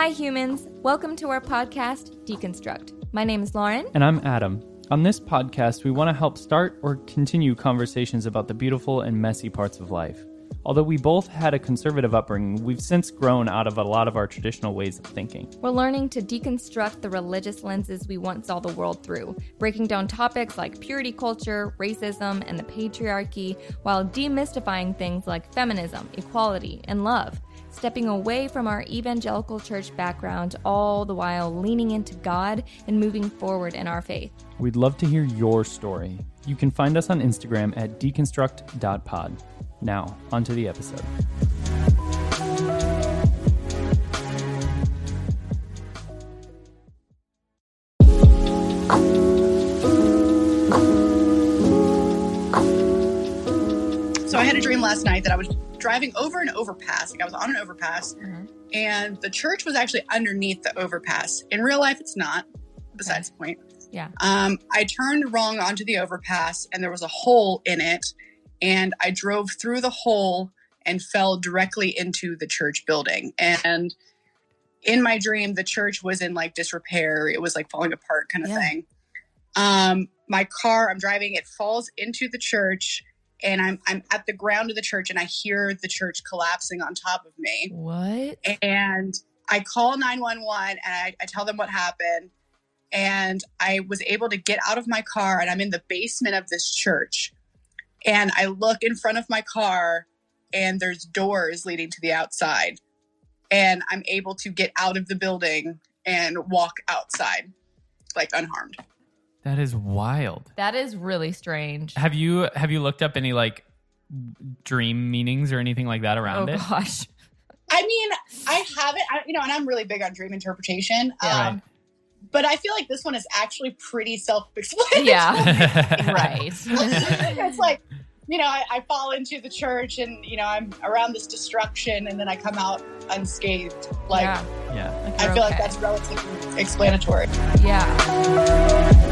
Hi, humans. Welcome to our podcast, Deconstruct. My name is Lauren. And I'm Adam. On this podcast, we want to help start or continue conversations about the beautiful and messy parts of life. Although we both had a conservative upbringing, we've since grown out of a lot of our traditional ways of thinking. We're learning to deconstruct the religious lenses we once saw the world through, breaking down topics like purity culture, racism, and the patriarchy, while demystifying things like feminism, equality, and love. Stepping away from our evangelical church background, all the while leaning into God and moving forward in our faith. We'd love to hear your story. You can find us on Instagram at deconstruct.pod. Now, onto the episode. So I had a dream last night that I was driving over an overpass. Like I was on an overpass, Mhm. and the church was actually underneath the overpass. In real life, it's not. Besides the point. Yeah. Um, I turned wrong onto the overpass, and there was a hole in it, and I drove through the hole and fell directly into the church building. And in my dream, the church was in like disrepair. It was like falling apart, kind of Yeah. thing. Um, my car, I'm driving, it falls into the church and I'm I'm at the ground of the church and I hear the church collapsing on top of me. What? And I call 911 and I, I tell them what happened. And I was able to get out of my car and I'm in the basement of this church. And I look in front of my car and there's doors leading to the outside. And I'm able to get out of the building and walk outside like unharmed. That is wild. That is really strange. Have you have you looked up any like dream meanings or anything like that Oh, around it? gosh. I mean, I haven't, I, you know, and I'm really big on dream interpretation. Yeah. Um, but I feel like this one is actually pretty self-explanatory. Yeah. right. it's like, you know, I, I fall into the church and, you know, I'm around this destruction and then I come out unscathed. Like, yeah. yeah. Like I feel okay. like that's relatively explanatory. Yeah.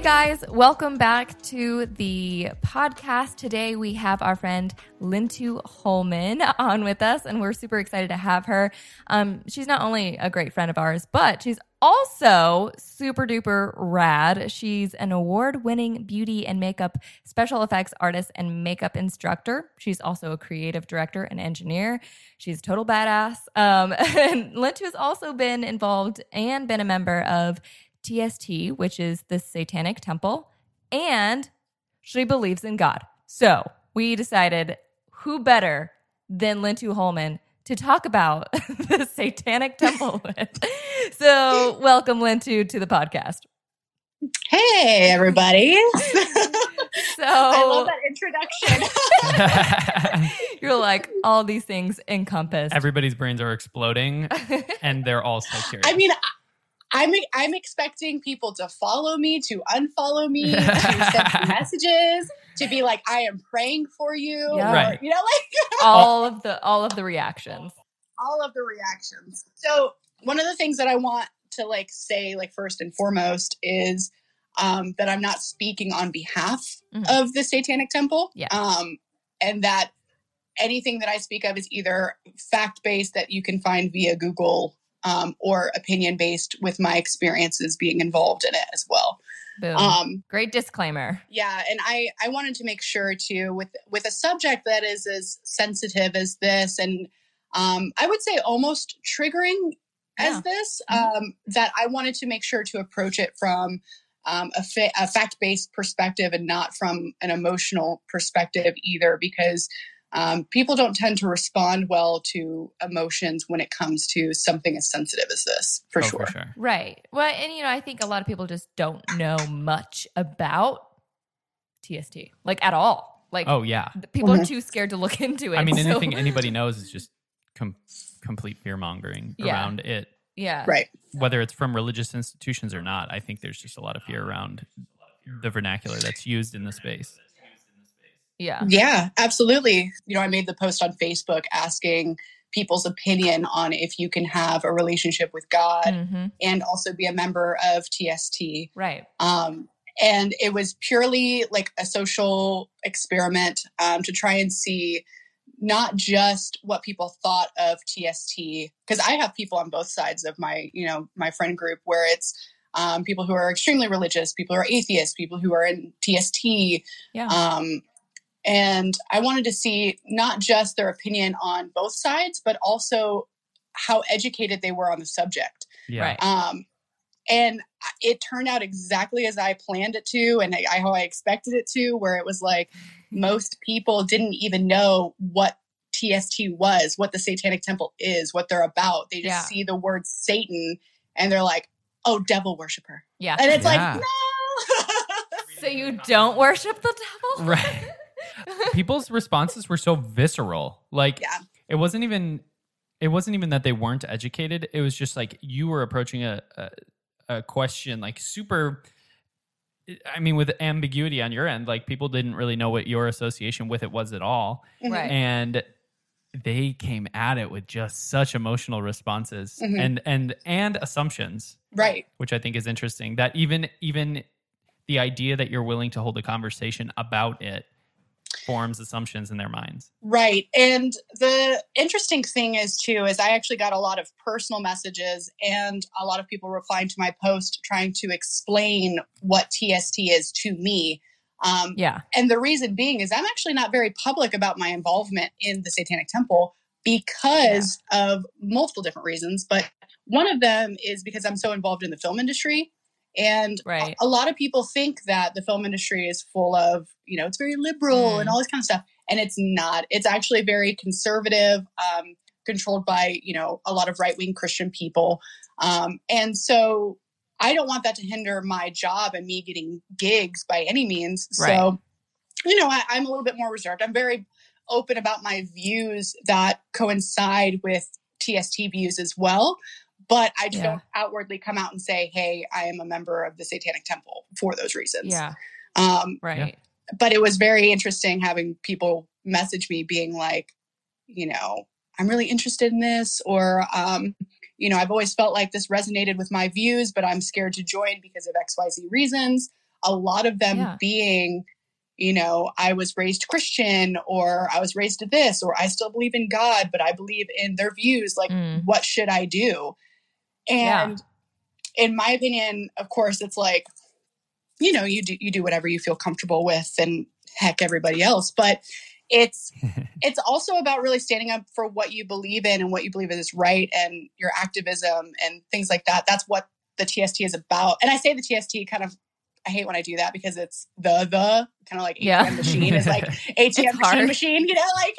Hey guys, welcome back to the podcast. Today we have our friend Lintu Holman on with us, and we're super excited to have her. Um, she's not only a great friend of ours, but she's also super duper rad. She's an award winning beauty and makeup special effects artist and makeup instructor. She's also a creative director and engineer. She's a total badass. Um, and Lintu has also been involved and been a member of TST, which is the Satanic Temple, and she believes in God. So we decided who better than Lintu Holman to talk about the Satanic Temple with. So welcome, Lintu, to the podcast. Hey, everybody. So I love that introduction. you're like, all these things encompassed. Everybody's brains are exploding and they're all so curious. I mean, I- I'm I'm expecting people to follow me, to unfollow me, to send me messages, to be like, "I am praying for you," Yeah. Right. you know, like all of the all of the reactions. all of the reactions. So one of the things that I want to like say, like first and foremost, is um, that I'm not speaking on behalf Mhm. of the Satanic Temple, Yeah. um, and that anything that I speak of is either fact based that you can find via Google. Um, or opinion based with my experiences being involved in it as well. Boom. Um, Great disclaimer. yeah, and I I wanted to make sure too with with a subject that is as sensitive as this, and um, I would say almost triggering Yeah. as this, Mhm. um, that I wanted to make sure to approach it from um, a, fa- a fact based perspective and not from an emotional perspective either, because um, people don't tend to respond well to emotions when it comes to something as sensitive as this, for Oh, sure. For sure. Right. Well, and you know, I think a lot of people just don't know much about TST, like at all. Like, Oh yeah. people are Mhm. too scared to look into it. I mean, so- anything anybody knows is just com- complete fear mongering Yeah. around it, yeah, Right. whether it's from religious institutions or not. I think there's just a lot of fear around the vernacular that's used in the space. Yeah, Yeah, absolutely. You know, I made the post on Facebook asking people's opinion on if you can have a relationship with God hmm and also be a member of TST. right. Um, and it was purely like a social experiment um, to try and see not just what people thought of TST, because I have people on both sides of my, you know, my friend group where it's um, people who are extremely religious, people who are atheists, people who are in TST. Yeah. Um, and I wanted to see not just their opinion on both sides, but also how educated they were on the subject. Yeah. Right. Um, and it turned out exactly as I planned it to, and I, how I expected it to, where it was like most people didn't even know what TST was, what the Satanic Temple is, what they're about. They just Yeah. see the word Satan and they're like, "Oh, devil worshiper," Yeah. and it's Yeah. like, no. So you don't worship the devil? Right. People's responses were so visceral. Like Yeah. it wasn't even it wasn't even that they weren't educated. It was just like you were approaching a a, a question like super I mean with ambiguity on your end. Like people didn't really know what your association with it was at all. Right. and they came at it with just such emotional responses Mhm. and and and assumptions right. which i think is interesting that even even the idea that you're willing to hold a conversation about it forms assumptions in their minds Right. And the interesting thing is, too, is I actually got a lot of personal messages and a lot of people replying to my post trying to explain what TST is to me. Um, Yeah. and the reason being is I'm actually not very public about my involvement in the Satanic Temple because of multiple different reasons. But one of them is because I'm so involved in the film industry. And Right. a, a lot of people think that the film industry is full of, you know, it's very liberal Mm. and all this kind of stuff. And it's not. It's actually very conservative, um, controlled by, you know, a lot of right wing Christian people. Um, and so I don't want that to hinder my job and me getting gigs by any means. Right. So, you know, I, I'm a little bit more reserved. I'm very open about my views that coincide with TST views as well. But I just Yeah. don't outwardly come out and say, hey, I am a member of the Satanic Temple for those reasons. Yeah. Um, Right. but it was very interesting having people message me being like, you know, I'm really interested in this, or, um, you know, I've always felt like this resonated with my views, but I'm scared to join because of XYZ reasons. A lot of them Yeah. being, you know, I was raised Christian, or I was raised to this, or I still believe in God, but I believe in their views. Like, Mm. what should I do? Yeah. And in my opinion, of course, it's like, you know, you do you do whatever you feel comfortable with and heck everybody else. But it's it's also about really standing up for what you believe in and what you believe is right and your activism and things like that. That's what the TST is about. And I say the TST kind of I hate when I do that because it's the the kind of like ATM Yeah. machine is like ATM machine machine, you know, like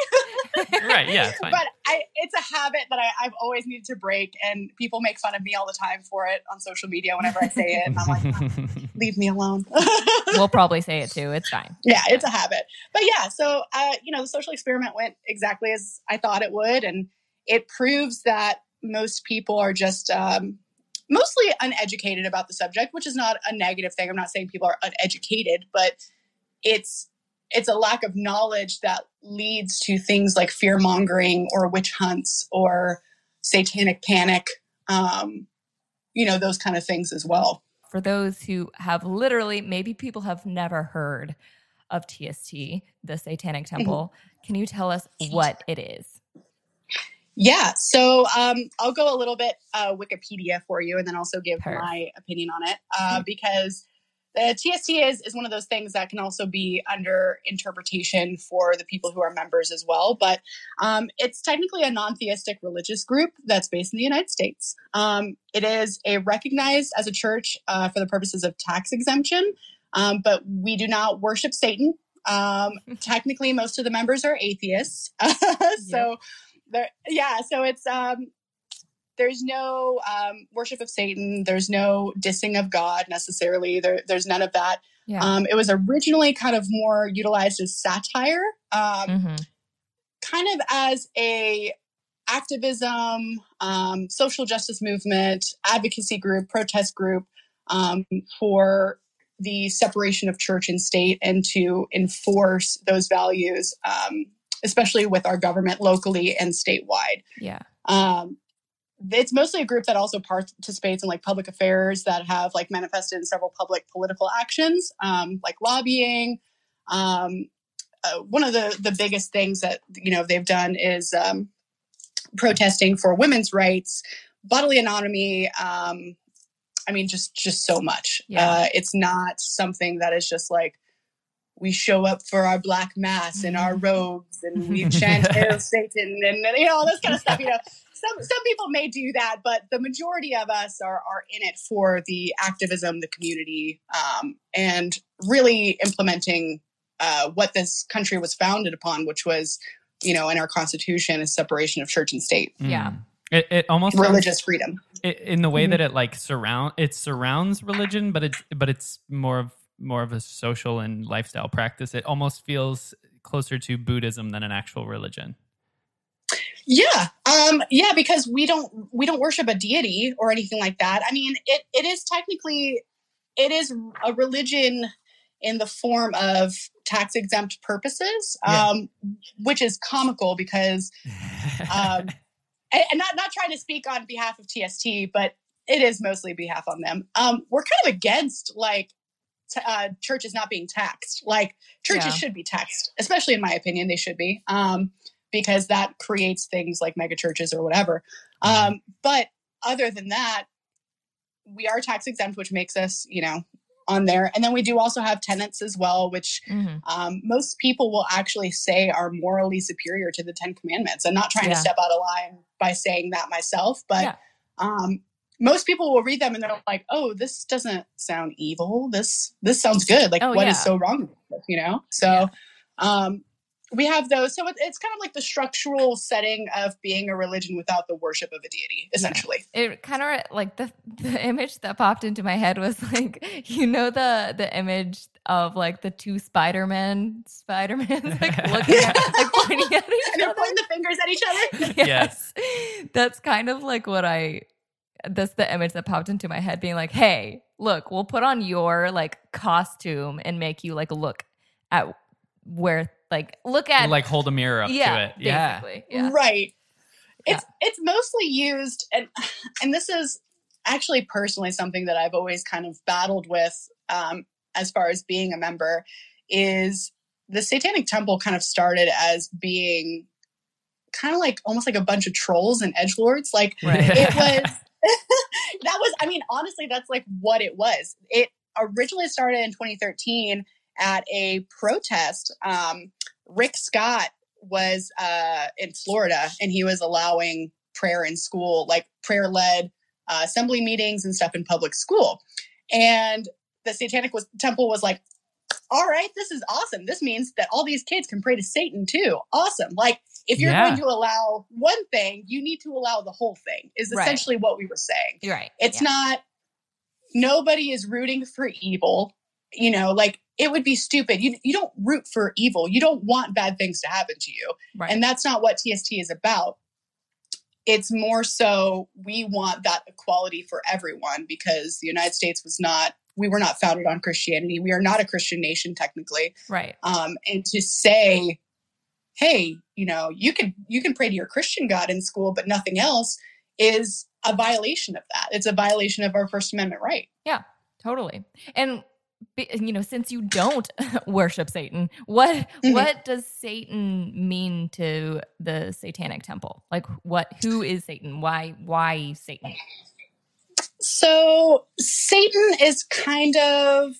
right yeah fine but I, it's a habit that I, I've always needed to break, and people make fun of me all the time for it on social media whenever I say it. I'm like, "Oh, leave me alone. we'll probably say it too. It's fine. yeah, it's a habit. But yeah, so uh, you know, the social experiment went exactly as I thought it would, and it proves that most people are just um, mostly uneducated about the subject, which is not a negative thing. I'm not saying people are uneducated, but it's it's a lack of knowledge that leads to things like fear mongering or witch hunts or satanic panic. Um, you know, those kind of things as well. For those who have literally, maybe people have never heard of TST, the Satanic Mm-hmm. Temple. Can you tell us what it is? Yeah, so um, I'll go a little bit uh, Wikipedia for you, and then also give Perfect. my opinion on it uh, because the TST is is one of those things that can also be under interpretation for the people who are members as well. But um, it's technically a non-theistic religious group that's based in the United States. Um, it is a recognized as a church uh, for the purposes of tax exemption, um, but we do not worship Satan. Um, technically, most of the members are atheists, so there yeah so it's um there's no um worship of satan. There's no dissing of god necessarily. There there's none of that. Yeah. um it was originally kind of more utilized as satire um hmm kind of as a activism um social justice movement advocacy group protest group um for the separation of church and state and to enforce those values um especially with our government locally and statewide Yeah. um, it's mostly a group that also participates in like public affairs that have like manifested in several public political actions um, like lobbying um, uh, one of the the biggest things that you know they've done is um, protesting for women's rights, bodily autonomy. Um, I mean, just just so much. Yeah. Uh, it's not something that is just like we show up for our black mass in our robes and we chant Hail Satan and you know all this kind of stuff. You know, some some people may do that, but the majority of us are are in it for the activism, the community, um, and really implementing uh, what this country was founded upon, which was you know in our constitution, a separation of church and state, Yeah. Mm. It, it almost sounds- religious freedom. i- in the way Mhm. that it like surround it surrounds religion, but it's but it's more of more of a social and lifestyle practice. It almost feels closer to Buddhism than an actual religion. Yeah. Um yeah, because we don't we don't worship a deity or anything like that. I mean, it it is technically it is a religion in the form of tax exempt purposes, Yeah. um which is comical because um and, and not not trying to speak on behalf of TST, but it is mostly behalf on them. Um we're kind of against like t- uh, churches not being taxed. Like churches Yeah. should be taxed, especially in my opinion, they should be. Um because that creates things like mega churches or whatever. Um, but other than that, we are tax exempt, which makes us, you know, on there. And then we do also have tenants as well, which Mhm. um, most people will actually say are morally superior to the Ten Commandments. I'm not trying Yeah. to step out of line by saying that myself, but Yeah. um, most people will read them and they're like, "Oh, this doesn't sound evil. This this sounds good. Like, Oh, what is yeah. so wrong with? You know? So, um, we have those. So it, it's kind of like the structural setting of being a religion without the worship of a deity, essentially. it kind of like the the image that popped into my head was like you know the the image of like the two Spider-Man Spider-Mans like looking at like pointing at each And they're other. pointing the fingers at each other. yes. That's kind of like what I that's the image that popped into my head being like, "Hey, look, we'll put on your like costume and make you like look at where like look at like hold a mirror up yeah, to it. Yeah. basically. Yeah. Right. It's it's mostly used and and this is actually personally something that I've always kind of battled with um as far as being a member is the Satanic Temple kind of started as being kind of like almost like a bunch of trolls and edge lords. Like Right. it was that was i mean honestly that's like what it was. It originally started in 2013 at a protest. Um, rick scott was uh, in florida and he was allowing prayer in school like prayer led uh, assembly meetings and stuff in public school. And the satanic was, temple was like all right this is awesome this means that all these kids can pray to satan too awesome like if you're Yeah. going to allow one thing you need to allow the whole thing is Right. essentially what we were saying You're right. it's Yeah. not nobody is rooting for evil you know like it would be stupid you, you don't root for evil you don't want bad things to happen to you right. and that's not what tst is about it's more so we want that equality for everyone because the united states was not we were not founded on christianity we are not a christian nation technically right. um, and to say hey you know you can you can pray to your christian god in school but nothing else is a violation of that it's a violation of our first amendment right Yeah, Totally. And you know, since you don't worship Satan, what Mhm. what does Satan mean to the Satanic Temple? Like, what? Who is Satan? Why? Why Satan? So satan is kind of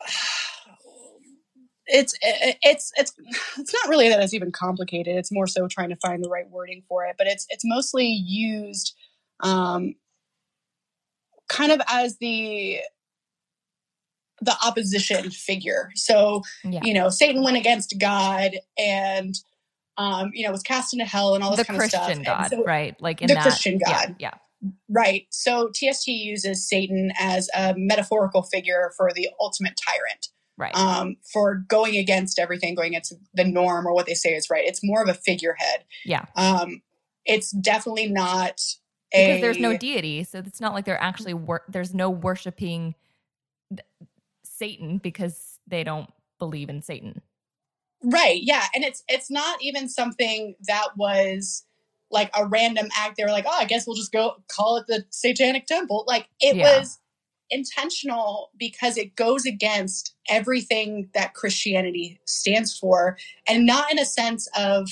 it's it's it's it's not really that it's even complicated it's more so trying to find the right wording for it but it's it's mostly used um kind of as the the opposition figure so Yeah. you know satan went against god and um you know was cast into hell and all this the kind Christian of stuff God, so- right? Like in the that, Christian yeah, God. Yeah. Right. So TST uses Satan as a metaphorical figure for the ultimate tyrant, Right. um, for going against everything, going against the norm or what they say is right. It's more of a figurehead. yeah. Um, it's definitely not a. Because there's no deity, so it's not like they're actually wor- there's no worshiping Satan because they don't believe in Satan. Right. Yeah. And it's it's not even something that was like a random act. They were like, oh, I guess we'll just go call it the Satanic Temple. Like it Yeah. was intentional because it goes against everything that Christianity stands for, and not in a sense of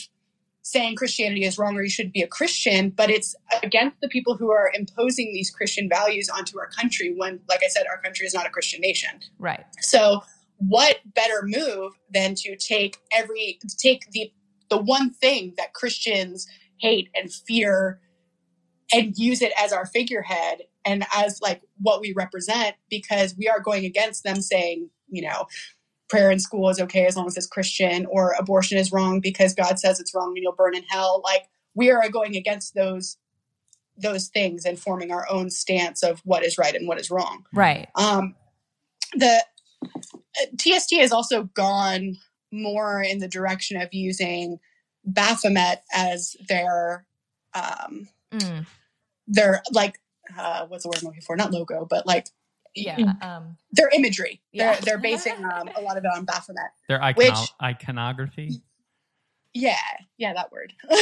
saying Christianity is wrong or you should be a Christian, but it's against the people who are imposing these Christian values onto our country when, like I said, our country is not a Christian nation. Right. So, what better move than to take every take the the one thing that Christians hate and fear and use it as our figurehead and as like what we represent because we are going against them saying, you know, prayer in school is okay as long as it's Christian, or abortion is wrong because God says it's wrong and you'll burn in hell. Like we are going against those those things and forming our own stance of what is right and what is wrong. Right. Um, the TST has also gone more in the direction of using Baphomet as their um, Mm. their like uh, what's the word I'm looking for? Not logo, but like Yeah. Um, their imagery. Yeah. They're they're basing um, a lot of it on Baphomet. Their icono- Which- iconography. Yeah, yeah, that word.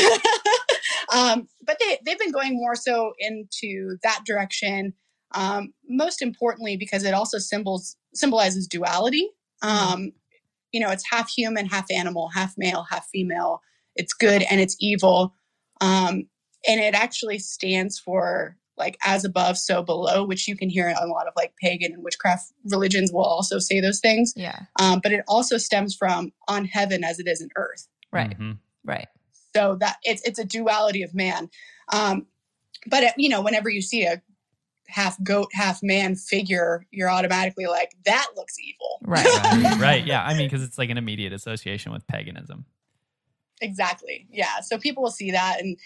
um, but they they've been going more so into that direction. Um, most importantly, because it also symbols symbolizes duality. Um, you know, it's half human, half animal, half male, half female. It's good and it's evil, um, and it actually stands for like as above, so below, which you can hear in a lot of like pagan and witchcraft religions will also say those things. yeah. Um, but it also stems from on heaven as it is in earth. Right. Mhm. Right. So that it's it's a duality of man. Um, but it, you know, whenever you see a half goat, half man figure, you're automatically like, that looks evil. Right. right, right. Yeah. I mean, because it's like an immediate association with paganism. Exactly. Yeah. So people will see that and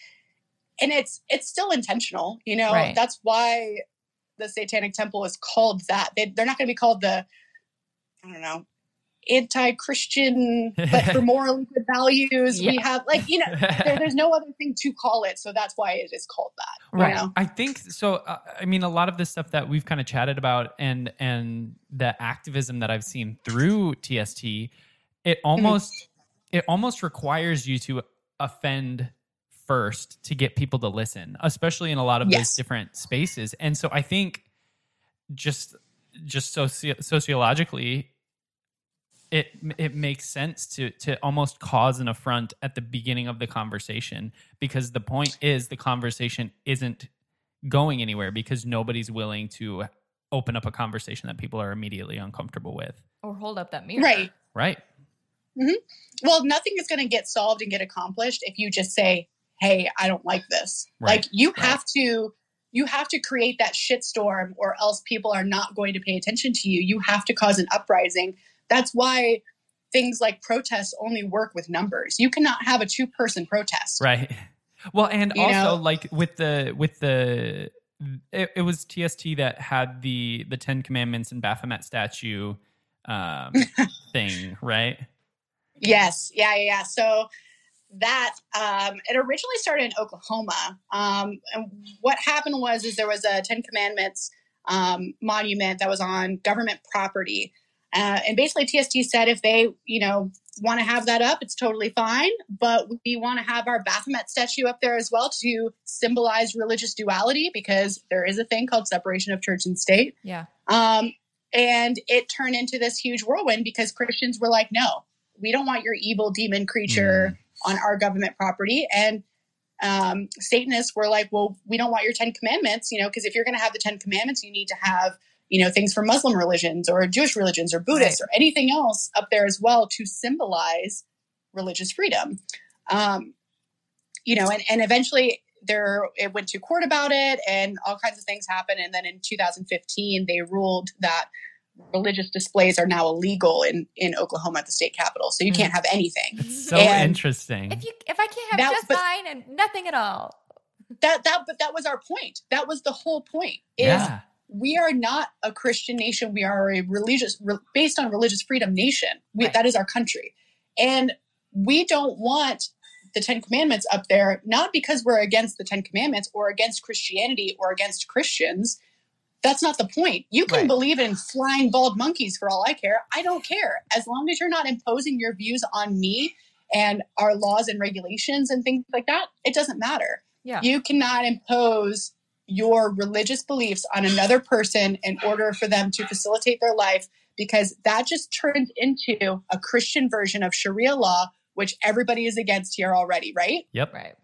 and it's it's still intentional, you know. Right. That's why the Satanic Temple is called that. They, they're not going to be called the I don't know anti-Christian, but for morally good values. We have like you know there, there's no other thing to call it, so that's why it is called that. you Right. know? I think so. Uh, I mean, a lot of the stuff that we've kind of chatted about, and and the activism that I've seen through TST, it almost it almost requires you to offend first to get people to listen, especially in a lot of those different spaces. And so I think just just soci- sociologically. It, it makes sense to to almost cause an affront at the beginning of the conversation because the point is the conversation isn't going anywhere because nobody's willing to open up a conversation that people are immediately uncomfortable with. Or hold up that mirror. Right. Right. Well, nothing is going to get solved and get accomplished if you just say, "Hey, I don't like this." Right. Like you have to you have to create that shitstorm or else people are not going to pay attention to you. You have to cause an uprising. That's why things like protests only work with numbers. You cannot have a two-person protest. Right. Well, and You also know? like with the with the it, it was TST that had the the Ten Commandments and Baphomet statue um thing, right? Yes, yeah, yeah. yeah. So that um, it originally started in Oklahoma, um, and what happened was is there was a Ten Commandments um, monument that was on government property, uh, and basically TST said if they you know want to have that up, it's totally fine, but we want to have our Baphomet statue up there as well to symbolize religious duality because there is a thing called separation of church and state. Yeah. Um, and it turned into this huge whirlwind because Christians were like, no, we don't want your evil demon creature on our government property. And um, Satanists were like, well, we don't want your 10 commandments, you know, because if you're going to have the 10 commandments, you need to have, you know, things for Muslim religions or Jewish religions or Buddhists or anything else up there as well to symbolize religious freedom. Um, you know, and, and eventually there it went to court about it and all kinds of things happened. And then in 2015, they ruled that religious displays are now illegal in, in Oklahoma at the state capitol. So you Mm. can't have anything. It's so And- interesting. If you if I can't have That- just but- mine and nothing at all. That that but that was our point. That was the whole point. Is yeah. we are not a Christian nation. We are a religious, re, based on religious freedom nation. We, Right. That is our country, and we don't want the Ten Commandments up there. Not because we're against the Ten Commandments or against Christianity or against Christians. That's not the point. You can Right. believe in flying bald monkeys for all I care. I don't care as long as you're not imposing your views on me and our laws and regulations and things like that. It doesn't matter Yeah. you cannot impose your religious beliefs on another person in order for them to facilitate their life because that just turned into a Christian version of Sharia law, which everybody is against here already, right? Yep. Right.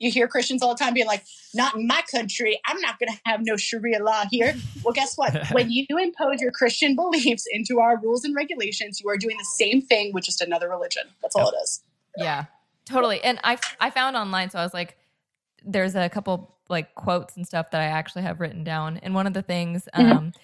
You hear Christians all the time being like, not in my country. I'm not going to have no Sharia law here. Well, guess what? when you impose your Christian beliefs into our rules and regulations, you are doing the same thing with just another religion. That's all it is. Yeah, totally. And I I found online, so I was like, there's a couple like quotes and stuff that I actually have written down. And one of the things um, eh,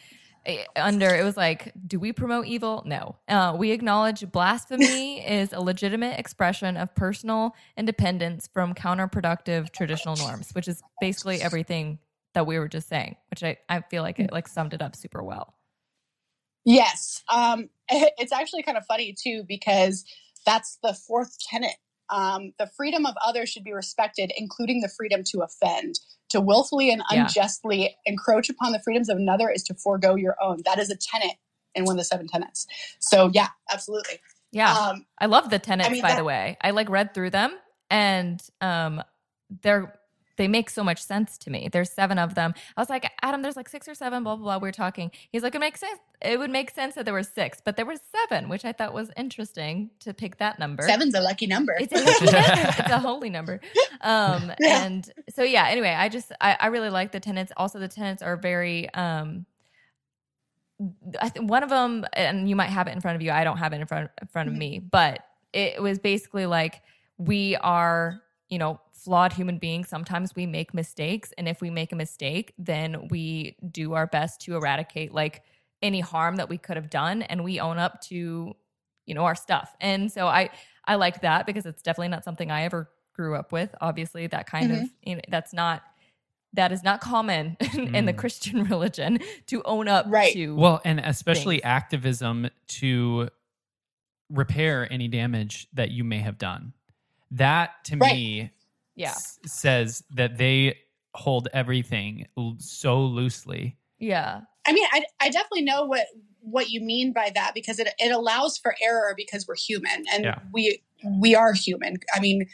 under it was like, do we promote evil? No. Uh, we acknowledge blasphemy is a legitimate expression of personal independence from counterproductive traditional norms, which is basically everything that we were just saying, which I, I feel like it like summed it up super well. Yes. Um, it's actually kind of funny too, because that's the fourth tenet. Um, the freedom of others should be respected, including the freedom to offend. To willfully and Yeah. unjustly encroach upon the freedoms of another is to forego your own. That is a tenet in one of the seven tenets. So, yeah, absolutely. Yeah. Um, I love the tenets, I mean, by that- the way. I like read through them and um they're they make so much sense to me. There's seven of them. I was like, Adam, there's like six or seven, blah blah blah. We are talking. He's like, it makes sense. It would make sense that there were six, but there were seven, which I thought was interesting to pick that number. seven's a lucky number. It's a, lucky number. it's a holy number. Um, Yeah. and so yeah, anyway, I just I, I really like the tenants. Also the tenants are very um I think one of them, and you might have it in front of you. I don't have it in front in front of Mhm. me, but it was basically like we are, you know, flawed human beings. Sometimes we make mistakes, and if we make a mistake, then we do our best to eradicate like any harm that we could have done, and we own up to, you know, our stuff. And so I I like that because it's definitely not something I ever grew up with. Obviously, that kind of you know, that's not that is not common in, in the Mm. Christian religion to own up Right. to. Well, and especially things. activism to repair any damage that you may have done. That to Right. me yeah, s- says that they hold everything l- so loosely. yeah, I mean, I, I definitely know what what you mean by that because it, it allows for error because we're human and Yeah. we we are human. I mean,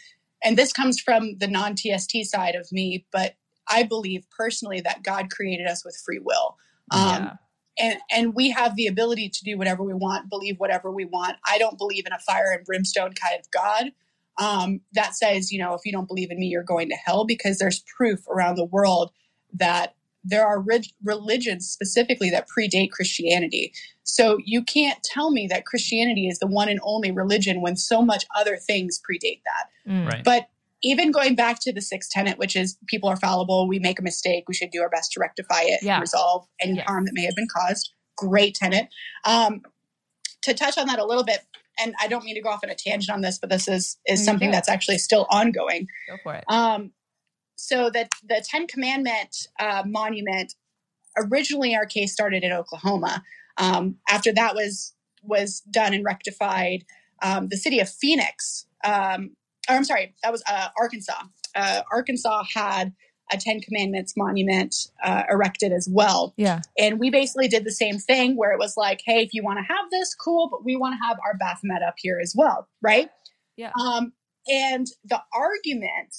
and this comes from the non TST side of me, but I believe personally that God created us with free will. Um, yeah, and and we have the ability to do whatever we want, believe whatever we want. I don't believe in a fire and brimstone kind of God um, that says, you know, if you don't believe in me, you're going to hell, because there's proof around the world that there are rig- religions specifically that predate Christianity. So you can't tell me that Christianity is the one and only religion when so much other things predate that. Mm. Right. But even going back to the sixth tenet, which is people are fallible, we make a mistake, we should do our best to rectify it, Yeah. and resolve any Yes. harm that may have been caused. Great tenet. Um, to touch on that a little bit, and I don't mean to go off on a tangent on this, but this is is Mm, something yeah. that's actually still ongoing. Go for it. Um, so that the Ten Commandment uh, monument originally our case started in Oklahoma. Um, after that was was done and rectified, um, the city of Phoenix, um, or I'm sorry, that was uh, Arkansas. Uh, Arkansas had a Ten Commandments monument uh, erected as well. Yeah, And we basically did the same thing where it was like, hey, if you want to have this, cool, but we want to have our Baphomet up here as well, right? Yeah. Um, and the argument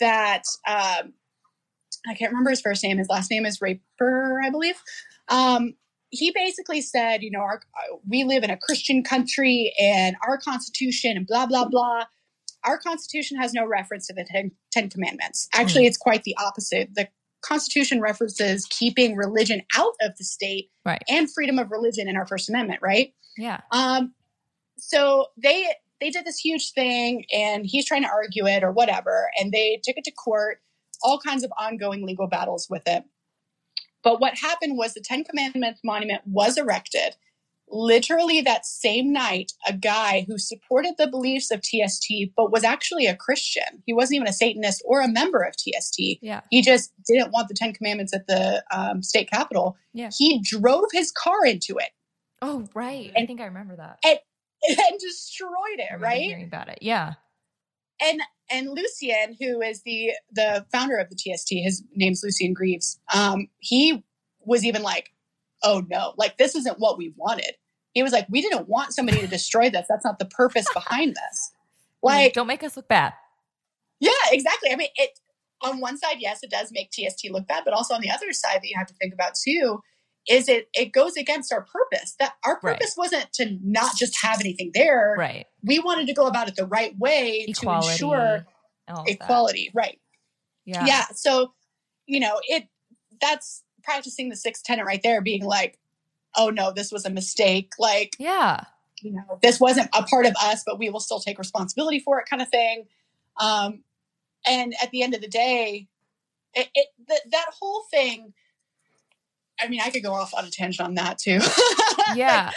that um, I can't remember his first name, his last name is Raper, I believe. Um, he basically said, you know, our, we live in a Christian country and our constitution and blah, blah, blah. Our constitution has no reference to the Ten, Ten Commandments. Actually, it's quite the opposite. The Constitution references keeping religion out of the state Right. and freedom of religion in our First Amendment, right? yeah, Um, so they they did this huge thing, and he's trying to argue it or whatever, and they took it to court. All kinds of ongoing legal battles with it. But what happened was the Ten Commandments monument was erected. Literally that same night, a guy who supported the beliefs of TST but was actually a Christian. He wasn't even a Satanist or a member of TST. yeah, He just didn't want the Ten Commandments at the um, state capitol. Yeah. He drove his car into it Oh, right. I think I remember that. and destroyed it, right? Hearing about it. Yeah. and and Lucien, who is the the founder of the TST, his name's Lucien Greaves. Um, he was even like, "Oh no, like this isn't what we wanted." He was like, "We didn't want somebody to destroy this. That's not the purpose behind this." Like, don't make us look bad. yeah, exactly. I mean, it on one side, yes, it does make TST look bad, but also on the other side that you have to think about too is it it goes against our purpose. That our Right. purpose wasn't to not just have anything there. Right. We wanted to go about it the right way Equality. to ensure of that. equality. Right. Yeah. yeah so you know it that's practicing the sixth tenant right there being like oh no this was a mistake like Yeah. you know this wasn't a part of us but we will still take responsibility for it kind of thing um and at the end of the day it, it th- that whole thing i mean i could go off on a tangent on that too Yeah.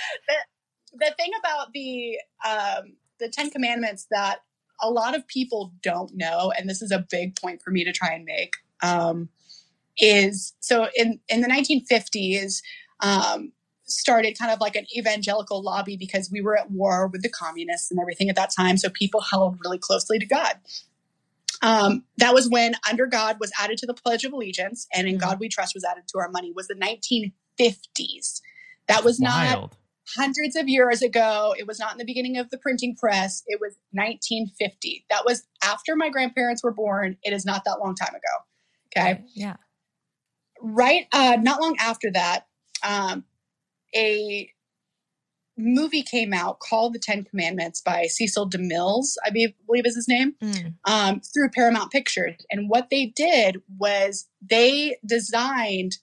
the thing about the um, the Ten Commandments that a lot of people don't know, and this is a big point for me to try and make, um, is so in in the 1950s um, started kind of like an evangelical lobby because we were at war with the communists and everything at that time, so people held really closely to God. Um, that was when "Under God" was added to the Pledge of Allegiance, and "In Mhm. God We Trust" was added to our money. Was the 1950s. That was not hundreds of years ago. It was not in the beginning of the printing press. It was 1950. That was after my grandparents were born. It is not that long time ago. Okay. Yeah. Right. Uh, not long after that, um, a movie came out called The Ten Commandments by Cecil DeMills, I believe is his name Mm. um, through Paramount Pictures. And what they did was they designed,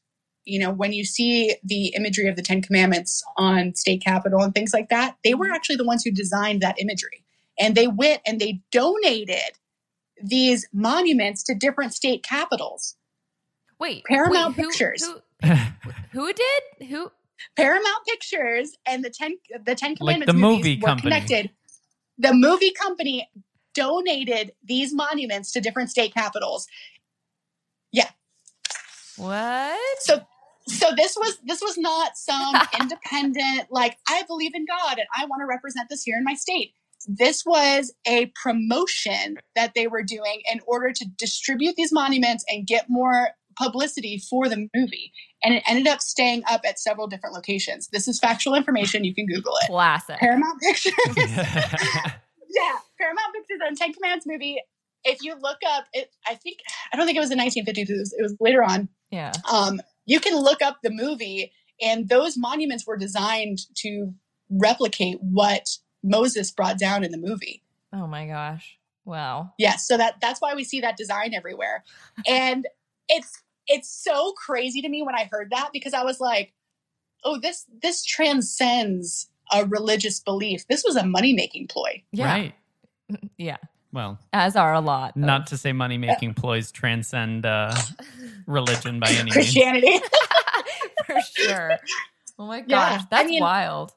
you know, when you see the imagery of the Ten Commandments on state capitol and things like that, they were actually the ones who designed that imagery. And they went and they donated these monuments to different state capitals. Wait. Paramount wait, who- Pictures. Who, who did? Who? Paramount Pictures and the Ten the Ten Like Commandments the movie were company. connected. The movie company donated these monuments to different state capitals. Yeah. What? so so this was this was not some independent like i believe in god and i want to represent this here in my state this was a promotion that they were doing in order to distribute these monuments and get more publicity for the movie and it ended up staying up at several different locations this is factual information you can google it Classic. paramount pictures yeah paramount pictures and ten commandments movie if you look up it i think i don't think it was in 1950s it was, it was later on Yeah. um, you can look up the movie, and those monuments were designed to replicate what Moses brought down in the movie. Oh my gosh. Wow. Yes, so that that's why we see that design everywhere, and it's it's so crazy to me when I heard that because I was like, oh, this this transcends a religious belief. This was a money making ploy. Yeah. Right. Yeah. Well, As are a lot. of- not to say money making ploys transcend uh, religion by any means. Christianity. for sure. Oh my gosh. Yeah, I That's mean- wild.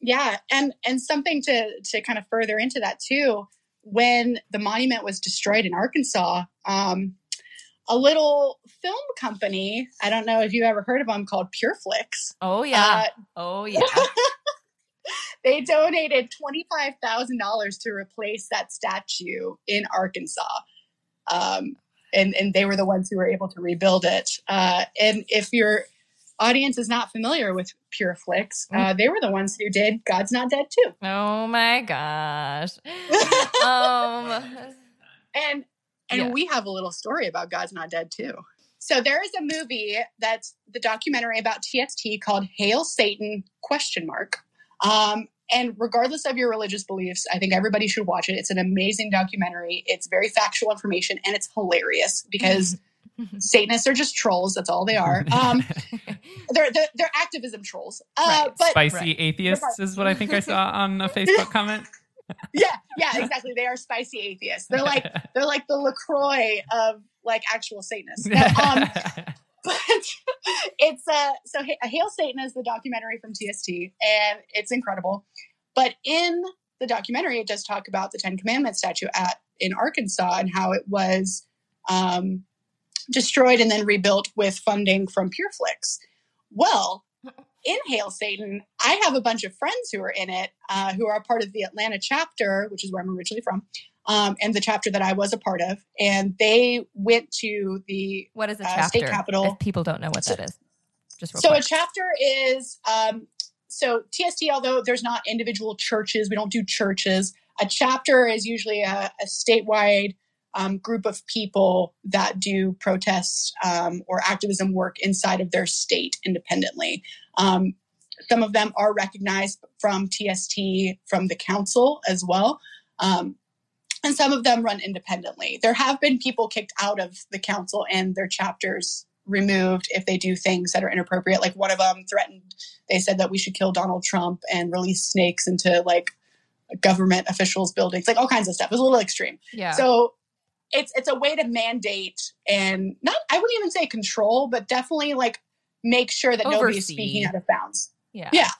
Yeah, and and something to to kind of further into that too. When the monument was destroyed in Arkansas, um, a little film company, I don't know if you ever heard of them, called PureFlix. Oh yeah. Uh, oh yeah. they donated twenty five thousand dollars to replace that statue in Arkansas, um, and and they were the ones who were able to rebuild it. Uh, and if your audience is not familiar with PureFlix, uh, they were the ones who did "God's Not Dead" too. Oh my gosh. Um. and and Yeah. we have a little story about God's Not Dead too. So there is a movie that's the documentary about TST called Hail Satan question mark. Um, and regardless of your religious beliefs, I think everybody should watch it. It's an amazing documentary. It's very factual information and it's hilarious because Satanists are just trolls. That's all they are. Um, they're, they're they're activism trolls. Uh, Right. But Spicy Right. atheists is what I think I saw on a Facebook comment. Yeah, yeah, exactly. They are spicy atheists. They're like they're like the LaCroix of like actual Satanists. No, um, but it's uh so Ha- hail satan is the documentary from tst and it's incredible but in the documentary it does talk about the ten commandments statue at in arkansas and how it was um destroyed and then rebuilt with funding from pureflix well in hail satan i have a bunch of friends who are in it uh, who are a part of the atlanta chapter which is where i'm originally from um, and the chapter that i was a part of and they went to the what is a Uh, chapter? state capitol. If people don't know what that is. Just so quick. a chapter is um, so TST. Although there's not individual churches, we don't do churches. A chapter is usually a, a statewide um, group of people that do protest um, or activism work inside of their state independently. Um, some of them are recognized from TST, from the council as well. Um, and some of them run independently. There have been people kicked out of the council and their chapters removed if they do things that are inappropriate. Like one of them threatened, they said that we should kill Donald Trump and release snakes into like government officials' buildings, like all kinds of stuff. It was a little extreme. Yeah. So it's it's a way to mandate and not I wouldn't even say control, but definitely like make sure that nobody's Oversee. speaking out of bounds. yeah. Yeah.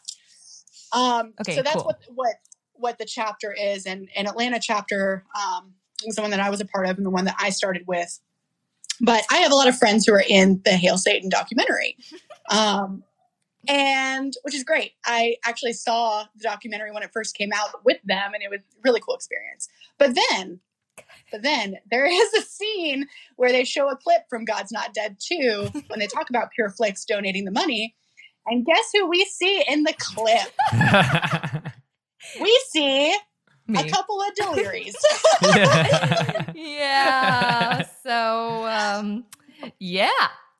Um, Okay, so that's cool. what what what the chapter is, and and Atlanta chapter um, is the one that I was a part of, and the one that I started with. But I have a lot of friends who are in the Hail Satan documentary, um, and which is great. I actually saw the documentary when it first came out with them, and it was a really cool experience. But then, but then there is a scene where they show a clip from God's Not Dead 2 when they talk about Pure Flix donating the money. And guess who we see in the clip? We see Me. a couple of delirious. yeah. So, um, yeah,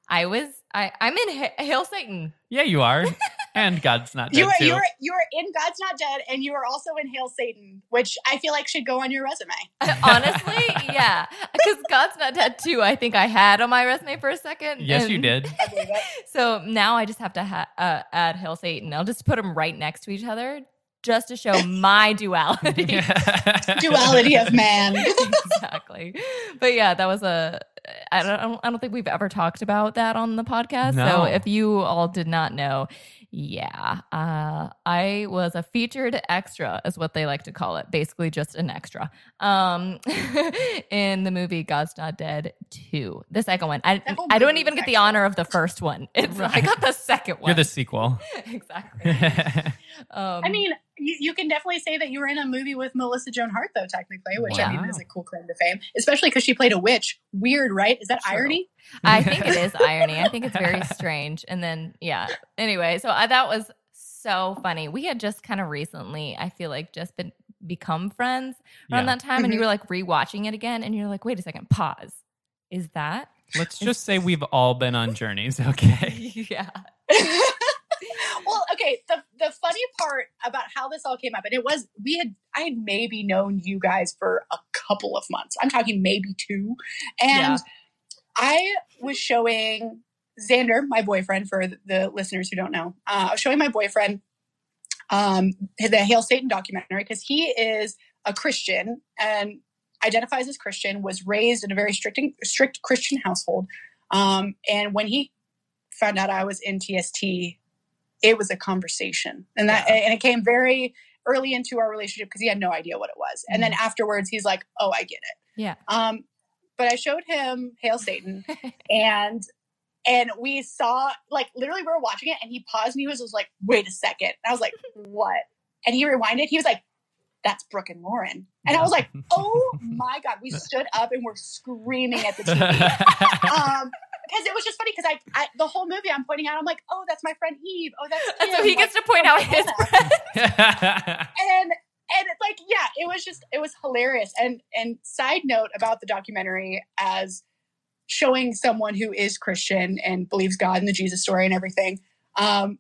I was. I I'm in Ha- Hail Satan. yeah, you are. And God's not dead you are too. you are you are in God's Not Dead, and you are also in Hail Satan, which I feel like should go on your resume. Honestly, yeah, because God's not dead too. I think I had on my resume for a second. yes, you did. I believe it. So now I just have to ha- uh, add Hail Satan. I'll just put them right next to each other, just to show my duality. Duality of man. exactly. But yeah, that was a. I don't. I don't- I don't think we've ever talked about that on the podcast. No. So if you all did not know, yeah, uh, I was a featured extra, is what they like to call it. Basically, just an extra. Um, in the movie God's Not Dead two, the second one. I That whole I don't even get the honor of the first one. It's I got the second one. You're the sequel. exactly. Um, I mean, you, you can definitely say that you were in a movie with Melissa Joan Hart, though, technically, which I mean is a cool claim to fame, especially because she played a witch. Weird, right? Is that True. irony? I think it is irony. I think it's very strange. And then, yeah. Anyway, so I, that was so funny. We had just kind of recently, I feel like, just been become friends around Yeah. that time, and you Mhm. were like rewatching it again, and you're like, wait a second, pause. Is that? Let's just say we've all been on journeys, okay? yeah. well, okay. The the funny part about how this all came up, and it was we had I had maybe known you guys for a couple of months. I'm talking maybe two, and Yeah. I was showing Xander, my boyfriend, for the- listeners who don't know, uh, I was showing my boyfriend um, the Hail Satan documentary because he is a Christian and identifies as Christian, was raised in a very strict strict Christian household, um, and when he found out I was in TST, it was a conversation, and that Yeah. and it came very early into our relationship because he had no idea what it was, and then afterwards he's like, "Oh, I get it." Yeah. Um, but I showed him Hail Satan, and and we saw like literally we were watching it, and he paused and he was, was like, "Wait a second. And I was like, "What?" And he rewinded. He was like, "That's Brooke and Lauren," and I was like, "Oh my god!" We stood up and were screaming at the TV um, because it was just funny because I, I the whole movie I'm pointing out I'm like oh that's my friend Eve oh that's And so Kim, he gets like, to point oh, out his friend. and and it's like yeah it was just it was hilarious and and side note about the documentary as showing someone who is Christian and believes God and the Jesus story and everything um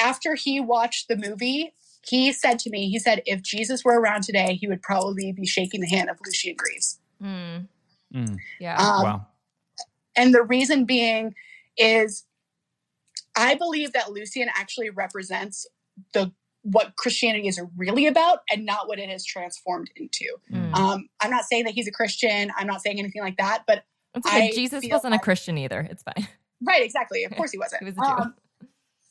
after he watched the movie he said to me he said if Jesus were around today he would probably be shaking the hand of Lucien Greaves Hmm. Mm, yeah. Um, wow. And the reason being is I believe that Lucien actually represents the what Christianity is really about and not what it has transformed into. Mm. Um, I'm not saying that he's a Christian. I'm not saying anything like that. But okay. I Jesus feel wasn't a Christian either. It's fine. right, exactly. Of course he wasn't. He was a Jew. Um,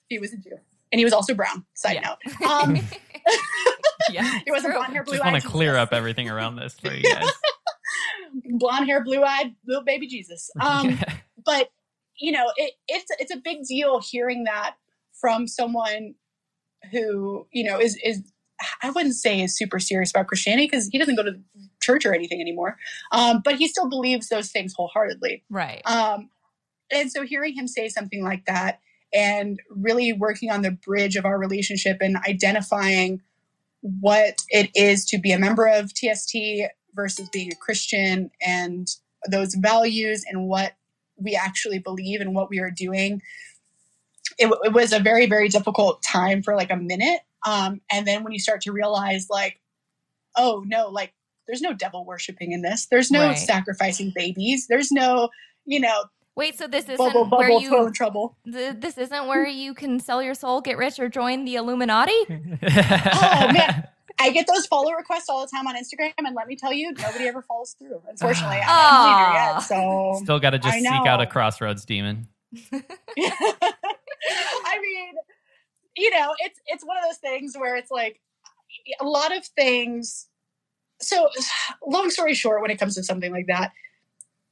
he was a Jew, and he was also brown. Side Yeah. note. Um, yeah. he wasn't true. blonde hair, blue Just eyed. want to clear up everything around this for you guys. Blonde hair, blue eyed, little baby Jesus. Um, but you know it, it's it's a big deal hearing that from someone who you know is is I wouldn't say is super serious about Christianity because he doesn't go to church or anything anymore, um, but he still believes those things wholeheartedly. Right. Um, and so hearing him say something like that and really working on the bridge of our relationship and identifying what it is to be a member of TST versus being a Christian and those values and what we actually believe and what we are doing. It, it was a very, very difficult time for like a minute. Um, and then when you start to realize, like, oh no, like there's no devil worshiping in this. There's no Right. sacrificing babies. There's no, you know, Wait, so this isn't bubble, where you toil trouble. th- this isn't where you can sell your soul, get rich, or join the Illuminati? Oh, man. I get those follow requests all the time on Instagram, and let me tell you, nobody ever follows through. Unfortunately, I'm not a yet, ah. so Still got to just seek out a crossroads demon. I mean, you know, it's it's one of those things where it's like a lot of things. So, long story short, when it comes to something like that,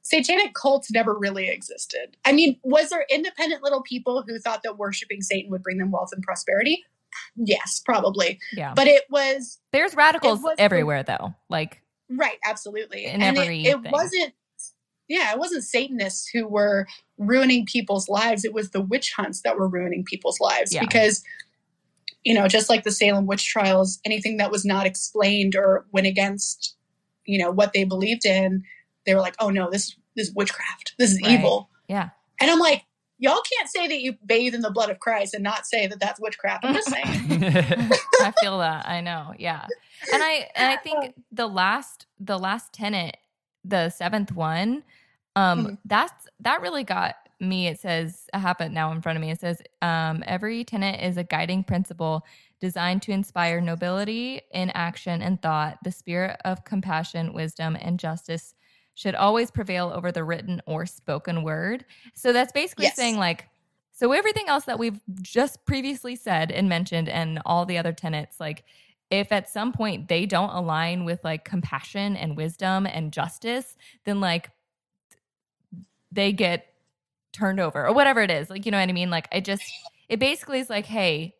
satanic cults never really existed. I mean, was there independent little people who thought that worshiping Satan would bring them wealth and prosperity? Yes, probably. Yeah. But it was There's radicals was- everywhere though. Like Right, absolutely. And it, it wasn't yeah, it wasn't Satanists who were ruining people's lives. It was the witch hunts that were ruining people's lives Yeah. because you know, just like the Salem witch trials, anything that was not explained or went against, you know, what they believed in, they were like, "Oh no, this this is witchcraft. This is Right. evil." Yeah. And I'm like, y'all can't say that you bathe in the blood of Christ and not say that that's witchcraft. I'm just saying. I feel that. I know. Yeah. And I and I think the last the last tenet, the seventh one, um, Mhm. that's that really got me. It says it now in front of me. It says, um, every tenet is a guiding principle designed to inspire nobility in action and thought. The spirit of compassion, wisdom, and justice should always prevail over the written or spoken word. So that's basically Yes. saying like so everything else that we've just previously said and mentioned and all the other tenets like if at some point they don't align with like compassion and wisdom and justice then like they get turned over or whatever it is like you know what i mean like I just it basically is like hey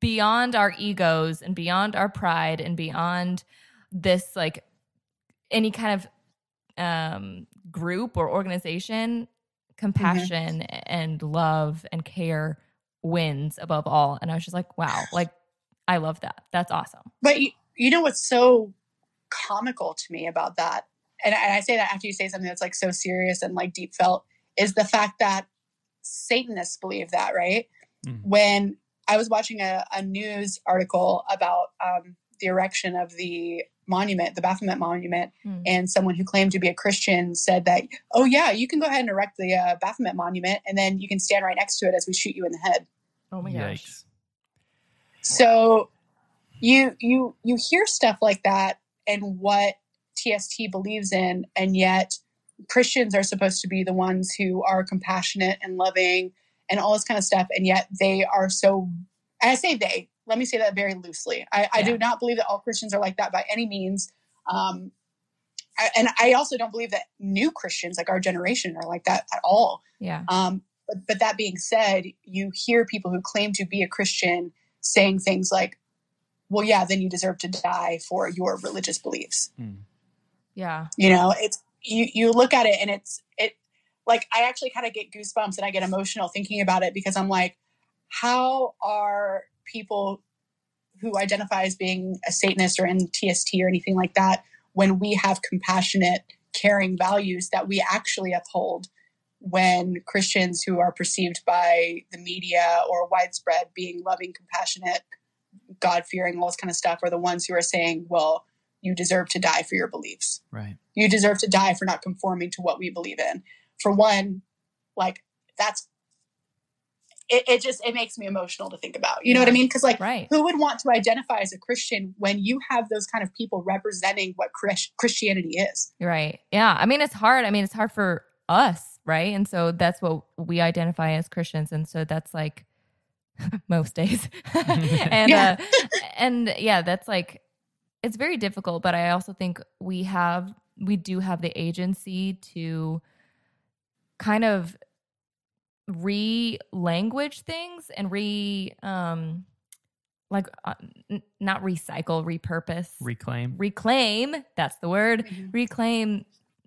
beyond our egos and beyond our pride and beyond this like any kind of um group or organization compassion and love and care wins above all. And i was just like wow like i love that. That's awesome. But you, you know what's so comical to me about that, and I, and I say that after you say something that's like so serious and like deep felt, is the fact that Satanists believe that, right? Mhm. When I was watching a, a news article about um, the erection of the monument, the Baphomet monument, Hmm. and someone who claimed to be a Christian said that, oh, yeah, you can go ahead and erect the uh, Baphomet monument, and then you can stand right next to it as we shoot you in the head. oh my gosh Yikes. So you you you hear stuff like that and what TST believes in, and yet Christians are supposed to be the ones who are compassionate and loving and all this kind of stuff, and yet they are so. I say they. Let me say that very loosely. I, I do not believe that all Christians are like that by any means. Um, I, and I also don't believe that new Christians, like our generation, are like that at all. yeah Um, but, but that being said, you hear people who claim to be a Christian saying things like, well, yeah, then you deserve to die for your religious beliefs. yeah You know, it's, you, you look at it and it's, it, like, I actually kind of get goosebumps and I get emotional thinking about it because I'm like, how are people who identify as being a Satanist or in TST or anything like that when we have compassionate, caring values that we actually uphold when Christians who are perceived by the media or widespread being loving, compassionate, God fearing, all this kind of stuff are the ones who are saying, well, you deserve to die for your beliefs. Right. You deserve to die for not conforming to what we believe in. For one, like that's it, it just it makes me emotional to think about. You know what I mean? Because like right who would want to identify as a Christian when you have those kind of people representing what Chris- Christianity is? Right. Yeah. I mean, it's hard. I mean, it's hard for us, right? And so that's what we identify as Christians. And so that's like most days. and Yeah. uh, and yeah, that's like it's very difficult, but I also think we have we do have the agency to kind of re-language things and re um like uh, n- not recycle, repurpose Reclaim. reclaim that's the word Mhm. reclaim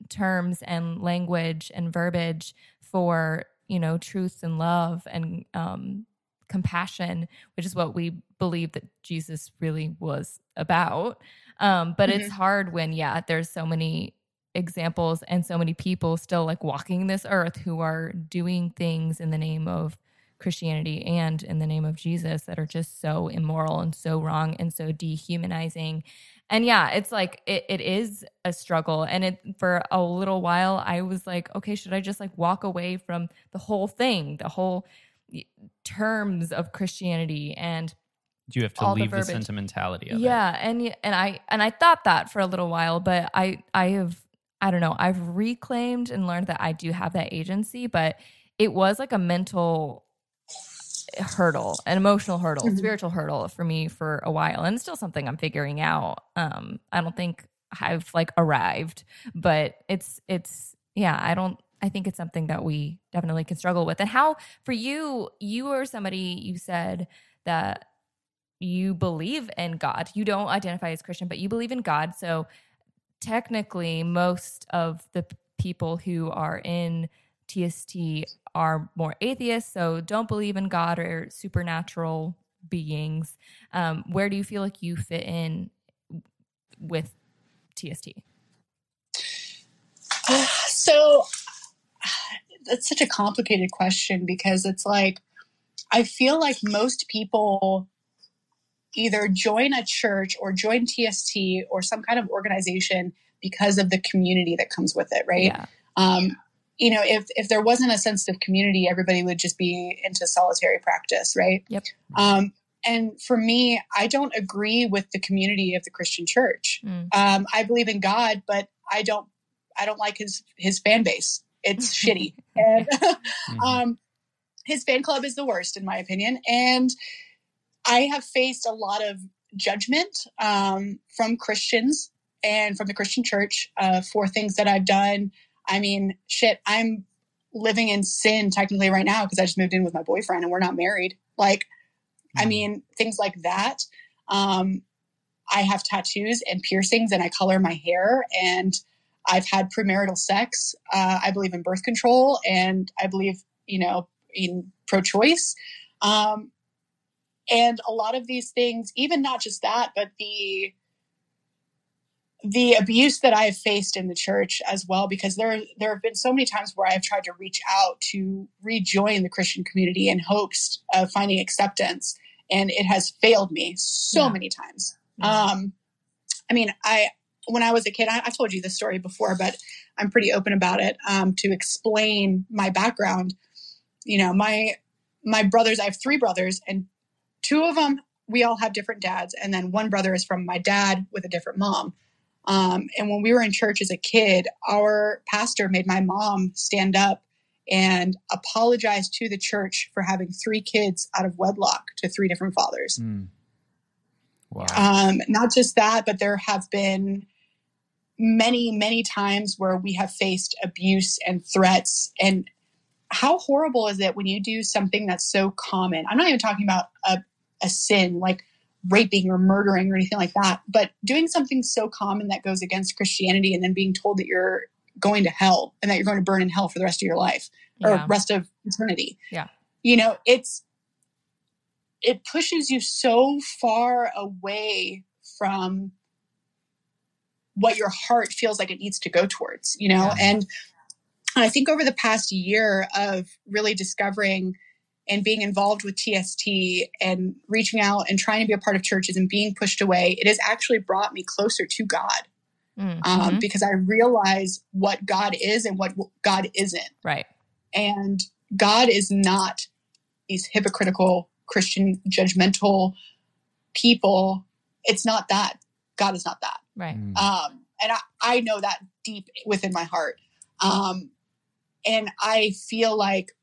terms and language and verbiage for you know truth and love and um compassion which is what we believe that jesus really was about Um, but it's Mhm. hard when, yeah, there's so many examples and so many people still like walking this earth who are doing things in the name of Christianity and in the name of Jesus that are just so immoral and so wrong and so dehumanizing. And yeah, it's like it, it is a struggle. And it for a little while I was like, okay, should I just like walk away from the whole thing, the whole terms of Christianity and Do you have to all the leave the, sentimentality of it? yeah, and and I and I thought that for a little while, but I I have I don't know, I've reclaimed and learned that I do have that agency, but it was like a mental hurdle, an emotional hurdle, Mhm. spiritual hurdle for me for a while, and it's still something I'm figuring out. Um, I don't think I've like arrived, but it's it's yeah, I don't. I think it's something that we definitely can struggle with. And how for you, you are somebody you said that you believe in God. You don't identify as Christian, but you believe in God. So technically, most of the people who are in TST are more atheists, so don't believe in God or supernatural beings. Um, where do you feel like you fit in with TST? so that's such a complicated question because it's like I feel like most people either join a church or join TST or some kind of organization because of the community that comes with it, right? Yeah. Um, you know, if if there wasn't a sense of community, everybody would just be into solitary practice, right? Yep. Um, and for me, I don't agree with the community of the Christian church. Mm. Um, I believe in God, but I don't. I don't like his his fan base. It's shitty, and um, his fan club is the worst in my opinion. And I have faced a lot of judgment um, from Christians and from the Christian church uh, for things that I've done. I mean, shit, I'm living in sin technically right now because I just moved in with my boyfriend and we're not married. Like, I Mhm. mean, things like that. Um, I have tattoos and piercings and I color my hair and I've had premarital sex. Uh, I believe in birth control and I believe, you know, in pro choice. Um, and a lot of these things, even not just that, but the the abuse that I have faced in the church as well, because there there have been so many times where I have tried to reach out to rejoin the Christian community in hopes of finding acceptance, and it has failed me so Yeah. many times. Yeah. Um, I mean, I when I was a kid, I, I told you this story before, but I'm pretty open about it um, to explain my background. You know, my my brothers. I have three brothers, and two of them we all have different dads, and then one brother is from my dad with a different mom. Um, and when we were in church as a kid, our pastor made my mom stand up and apologize to the church for having three kids out of wedlock to three different fathers. Mm. Wow. Um, not just that, but there have been many, many times where we have faced abuse and threats. And how horrible is it when you do something that's so common? I'm not even talking about a, a sin like raping or murdering or anything like that, but doing something so common that goes against Christianity and then being told that you're going to hell and that you're going to burn in hell for the rest of your life Yeah. or rest of eternity. Yeah. You know, it's it pushes you so far away from what your heart feels like it needs to go towards, you know? Yeah. And I think over the past year of really discovering and being involved with TST and reaching out and trying to be a part of churches and being pushed away, it has actually brought me closer to God Mm, um, mhm. because I realize what God is and what God isn't. Right. And God is not these hypocritical Christian judgmental people. It's not that. God is not that. Right. Mm. Um, and I, I know that deep within my heart. Um, and I feel like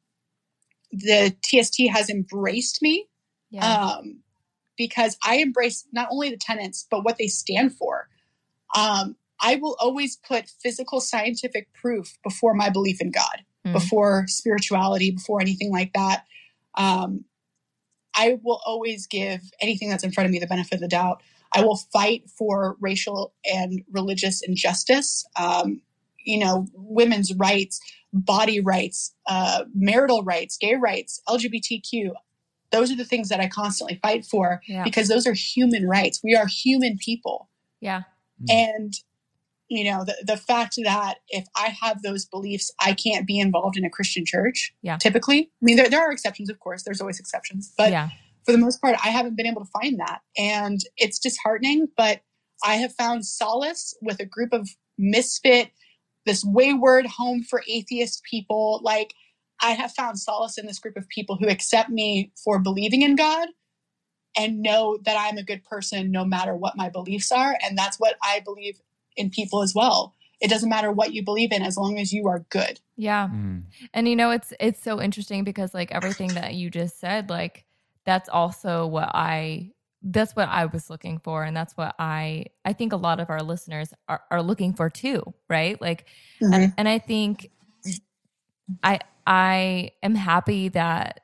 the TST has embraced me Yeah. um, because I embrace not only the tenants, but what they stand for. Um, I will always put physical scientific proof before my belief in God, Mm. before spirituality, before anything like that. Um, I will always give anything that's in front of me the benefit of the doubt. I will fight for racial and religious injustice, um, you know, women's rights, body rights, uh, marital rights, gay rights, LGBTQ. Those are the things that I constantly fight for Yeah. because those are human rights. We are human people. Yeah. Mm. And you know, the the fact that if I have those beliefs, I can't be involved in a Christian church. Yeah. Typically. I mean there there are exceptions, of course. There's always exceptions. But yeah. for the most part, I haven't been able to find that. And it's disheartening, but I have found solace with a group of misfit, this wayward home for atheist people. Like, I have found solace in this group of people who accept me for believing in God and know that I'm a good person no matter what my beliefs are. And that's what I believe in people as well. It doesn't matter what you believe in as long as you are good. Yeah. Mm. And you know, it's it's so interesting because like everything that you just said, like that's also what I that's what I was looking for and that's what I I think a lot of our listeners are, are looking for too, right? Like and, and I think I I am happy that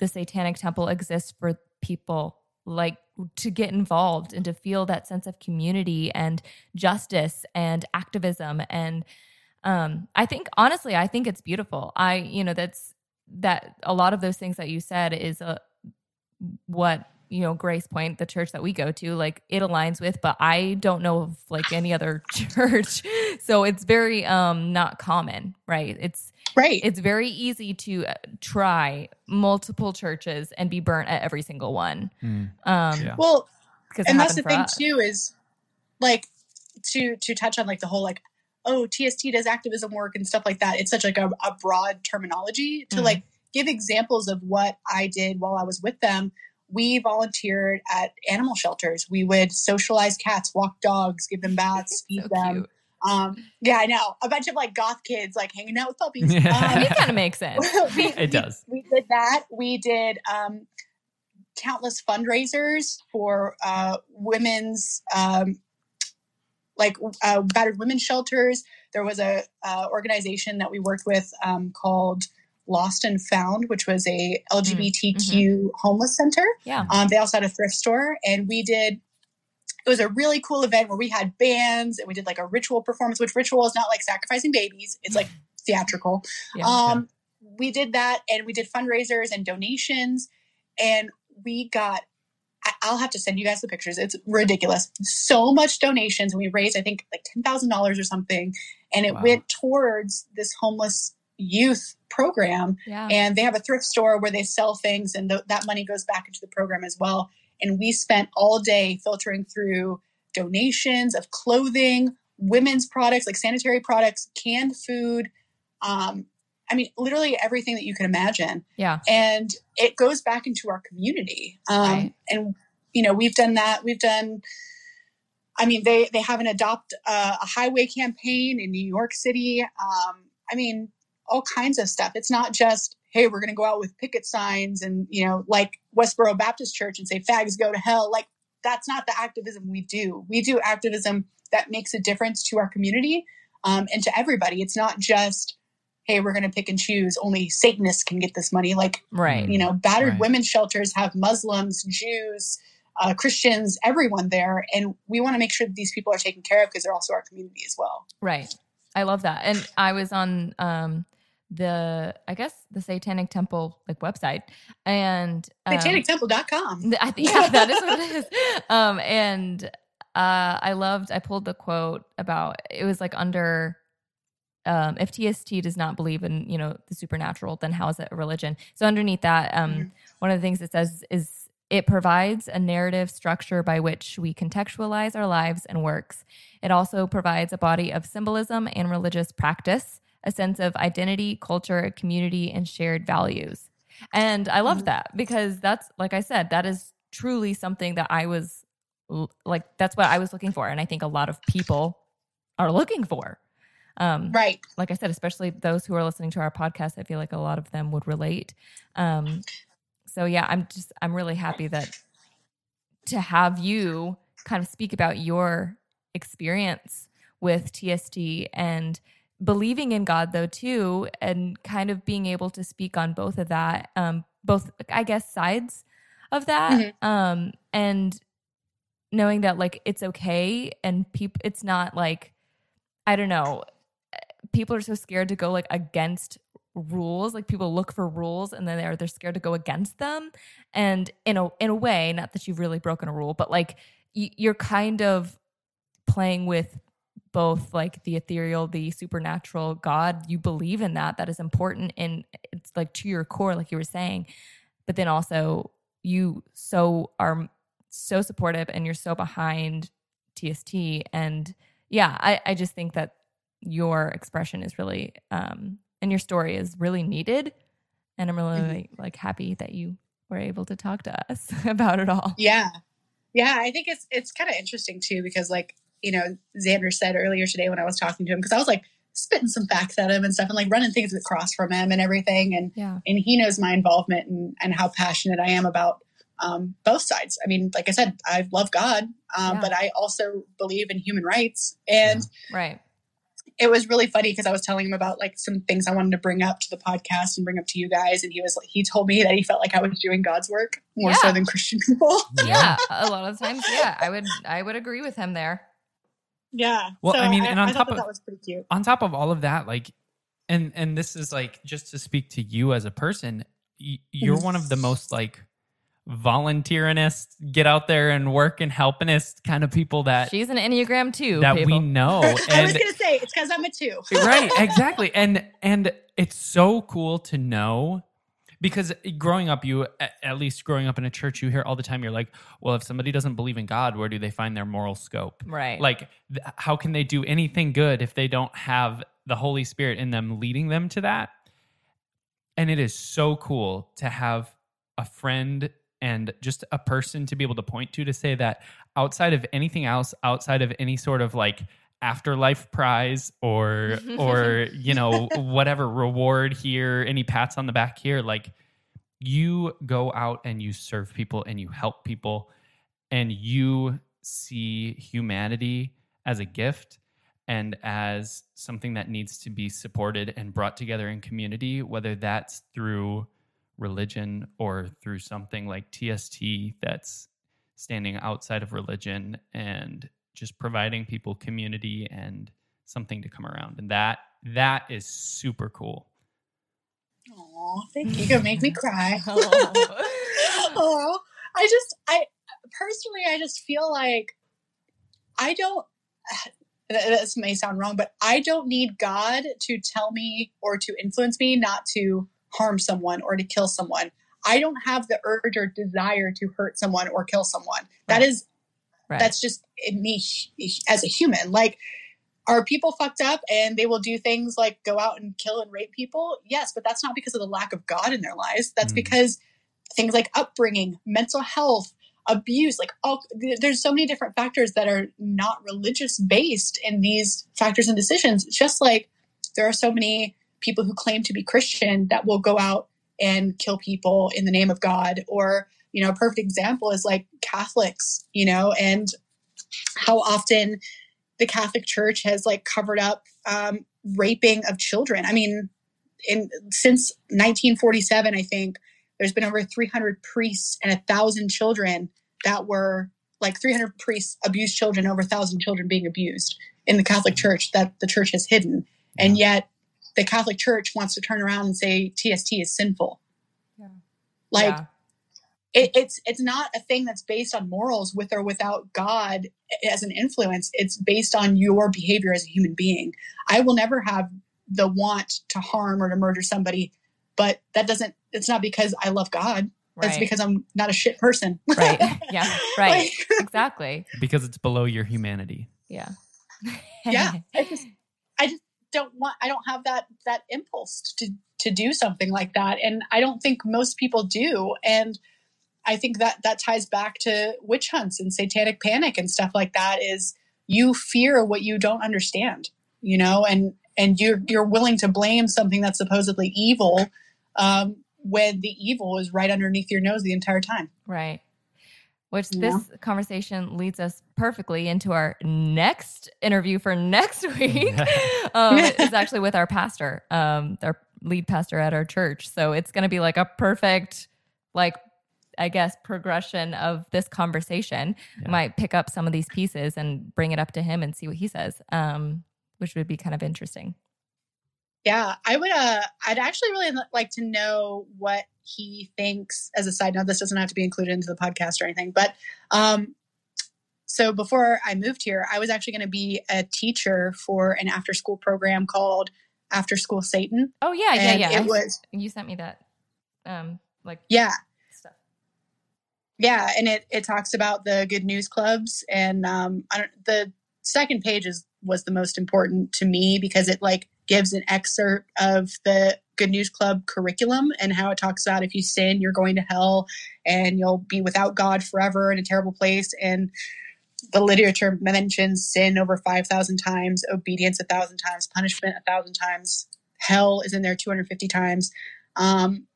the Satanic Temple exists for people like to get involved and to feel that sense of community and justice and activism and um I think honestly I think it's beautiful. I you know that's that a lot of those things that you said is a what you know grace point the church that we go to like it aligns with but i don't know of like any other church so it's very um not common right it's right. it's very easy to uh, try multiple churches and be burnt at every single one Mm. um Yeah. well, because and that's the thing too is like to to touch on like the whole like oh tst does activism work and stuff like that it's such like a, a broad terminology to Mhm. like give examples of what i did while i was with them we volunteered at animal shelters. We would socialize cats walk dogs give them baths feed so them. cute. Um yeah i know. A bunch of like goth kids like hanging out with puppies. It um, kind of makes sense. we, It does. We, we did that. We did um, countless fundraisers for uh, women's, um, like uh, battered women's shelters. There was a uh, organization that we worked with um, called Lost and Found, which was a LGBTQ homeless center. yeah Um, they also had a thrift store, and we did. It was a really cool event where we had bands and we did like a ritual performance. Which ritual is not like sacrificing babies; it's like theatrical. yeah Um, we did that, and we did fundraisers and donations, and we got. I- I'll have to send you guys the pictures. It's ridiculous. So much donations, we raised, I think, like ten thousand dollars or something, and it Wow. went towards this homeless youth program yeah. and they have a thrift store where they sell things and th- that money goes back into the program as well. And we spent all day filtering through donations of clothing women's products like sanitary products canned food um, i mean literally everything that you can imagine. Yeah. And it goes back into our community. Um, Right. and you know we've done that. We've done i mean they they have an adopt uh, a highway campaign in new york city. Um, i mean all kinds of stuff. It's not just hey we're going to go out with picket signs and you know like westboro baptist church and say fags go to hell like that's not the activism we do. We do activism that makes a difference to our community um, and to everybody. It's not just hey we're going to pick and choose. Only satanists can get this money. Like right. you know battered Right. women's shelters have muslims jews uh, christians everyone there and we want to make sure that these people are taken care of because they're also our community as well. Right. I love that. And I was on um the I guess the Satanic Temple like website and um, satanictemple.com I think yeah, that is what it is. Um and uh I loved I pulled the quote about it was like under um if TST does not believe in, you know, the supernatural, then how is it a religion? So underneath that, um Mhm. one of the things it says is it provides a narrative structure by which we contextualize our lives and works. It also provides a body of symbolism and religious practice, a sense of identity, culture, community, and shared values. And I loved Mhm. that because that's, like I said, that is truly something that I was like, that's what I was looking for. And I think a lot of people are looking for. Um, right like I said, especially those who are listening to our podcast, I feel like a lot of them would relate. Um, so yeah, I'm just I'm really happy that to have you kind of speak about your experience with TST and believing in God though too, and kind of being able to speak on both of that, um, both I guess sides of that, um, and knowing that like it's okay and people, it's not like I don't know people are so scared to go like against rules like people look for rules and then they're they're scared to go against them and in a in a way not that you've really broken a rule but like y- you're kind of playing with both like the ethereal, the supernatural God. You believe in that. That is important. And it's like to your core, like you were saying. But then also, you so are so supportive and you're so behind TST. And yeah, I, I just think that your expression is really, um, and your story is really needed. And I'm really Mhm. like happy that you were able to talk to us about it all. Yeah. Yeah, I think it's it's kind of interesting too because like, you know, Xander said earlier today when I was talking to him because I was like spitting some facts at him and stuff and like running things across from him and everything and Yeah. and he knows my involvement and and how passionate I am about um, both sides. I mean, like I said, I love God, um, Yeah. but I also believe in human rights and Right. it was really funny because I was telling him about like some things I wanted to bring up to the podcast and bring up to you guys, and he was he told me that he felt like I was doing God's work more so than Christian people. Yeah. a lot of times, yeah, I would I would agree with him there. Yeah. Well, I mean, and on I top that, of- that was pretty cute. on top of all of that like and and this is like just to speak to you as a person you're one of the most like volunteeringist get out there and work and helpingist kind of people that She's an Enneagram too. that we people. know I was gonna say it's because I'm a two. right exactly and and it's so cool to know because growing up you at, least growing up in a church you hear all the time you're like well if somebody doesn't believe in god where do they find their moral scope Right. like th- how can they do anything good if they don't have the holy spirit in them leading them to that and it is so cool to have a friend and just a person to be able to point to to say that outside of anything else outside of any sort of like afterlife prize or or you know whatever reward here any pats on the back here like you go out and you serve people and you help people and you see humanity as a gift and as something that needs to be supported and brought together in community, whether that's through religion or through something like TST that's standing outside of religion and just providing people community and something to come around. And that that is super cool. Aw, thank you. You're gonna make me cry. Oh. oh, I just, I personally, I just feel like I don't. This may sound wrong, but I don't need God to tell me or to influence me not to harm someone or to kill someone. I don't have the urge or desire to hurt someone or kill someone. That Right. is, Right. that's just in me as a human. Like, are people fucked up and they will do things like go out and kill and rape people? Yes, but that's not because of the lack of God in their lives. That's Mm. because things like upbringing, mental health, abuse, like all there's so many different factors that are not religious based in these factors and decisions. Just like there are so many people who claim to be Christian that will go out and kill people in the name of God or you know a perfect example is like Catholics, you know, and how often the Catholic Church has like covered up um, raping of children. I mean, in since 1947, I think there's been over 300 priests and a thousand children that were like 300 priests abused children, over a thousand children being abused in the Catholic Church that the church has hidden, and yet the Catholic Church wants to turn around and say TST is sinful. Yeah. Like Yeah. It, it's it's not a thing that's based on morals with or without God as an influence. It's based on your behavior as a human being. I will never have the want to harm or to murder somebody, but that doesn't. It's not because I love God. It's Right. because I'm not a shit person. right. Yeah. Right. Like, exactly. Because it's below your humanity. Yeah. yeah. I just I just don't want. I don't have that that impulse to to do something like that, and I don't think most people do. And I think that that ties back to witch hunts and satanic panic and stuff like that. Is you fear what you don't understand, you know, and and you're you're willing to blame something that's supposedly evil um, when the evil is right underneath your nose the entire time. Right. Which Yeah. this conversation leads us perfectly into our next interview for next week. um, it's actually with our pastor, um, our lead pastor at our church. So it's going to be like a perfect, like, I guess, progression of this conversation. Yeah. Might pick up some of these pieces and bring it up to him and see what he says, um, which would be kind of interesting. Yeah, I would. Uh, I'd actually really like to know what he thinks. As a side note, this doesn't have to be included into the podcast or anything, but um, so before I moved here, I was actually going to be a teacher for an after school program called After School Satan. Oh yeah, yeah, And yeah. It was you sent me that. Um, like yeah, stuff. Yeah, and it it talks about the good news clubs and um the second page is was the most important to me because it like gives an excerpt of the good news club curriculum and how it talks about if you sin you're going to hell and you'll be without god forever in a terrible place. And the literature mentions sin over 5000 times obedience a thousand times punishment a thousand times hell is in there 250 times. Um,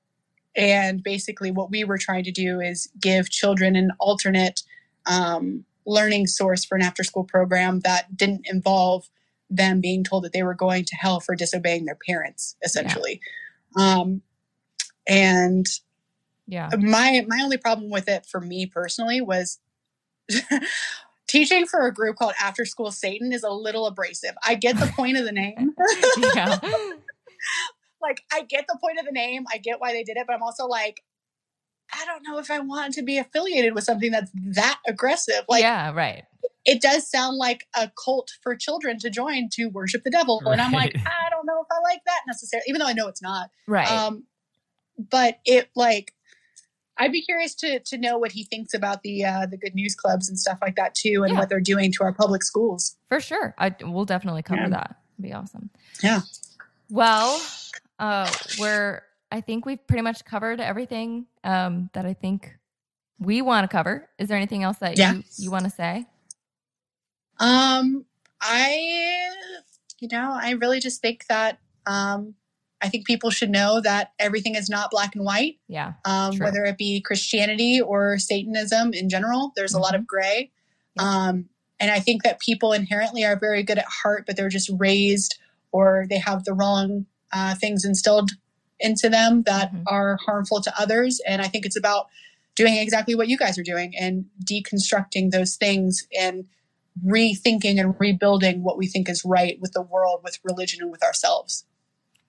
and basically what we were trying to do is give children an alternate um, learning source for an after school program that didn't involve them being told that they were going to hell for disobeying their parents essentially um, and Yeah. my my only problem with it for me personally was teaching for a group called after school satan is a little abrasive i get the point of the name yeah. like I get the point of the name, I get why they did it, but I'm also like, I don't know if I want to be affiliated with something that's that aggressive. Like yeah, right. it does sound like a cult for children to join to worship the devil. And I'm like, I don't know if I like that necessarily, even though I know it's not. Right. Um but it like I'd be curious to to know what he thinks about the uh the good news clubs and stuff like that too and Yeah. what they're doing to our public schools. For sure. I we'll definitely cover Yeah. that. It'd be awesome. Yeah. Well, uh we're I think we've pretty much covered everything um that I think we want to cover. Is there anything else that Yeah. you, you want to say? Um, I, you know, I really just think that um, I think people should know that everything is not black and white, Yeah. um, True. whether it be Christianity or Satanism in general. There's a lot of gray. Mm-hmm. Yeah. Um, and I think that people inherently are very good at heart, but they're just raised or they have the wrong uh, things instilled into them that Mhm. are harmful to others. And I think it's about doing exactly what you guys are doing and deconstructing those things and rethinking and rebuilding what we think is right with the world, with religion, and with ourselves.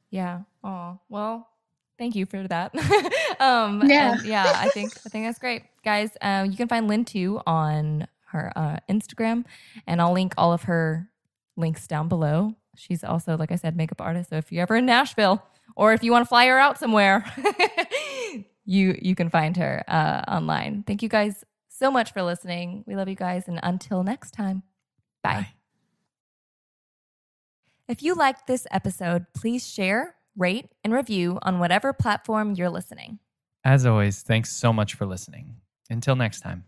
Yeah. Oh, well, thank you for that. um Yeah. yeah, I think I think that's great. Guys, um you can find Lynn too on her uh, Instagram and I'll link all of her links down below. She's also, like I said, makeup artist. So if you're ever in Nashville or if you want to fly her out somewhere, you you can find her uh, online. Thank you guys so much for listening. We love you guys, and until next time, bye. Bye. If you liked this episode, please share, rate, and review on whatever platform you're listening. As always, thanks so much for listening. Until next time.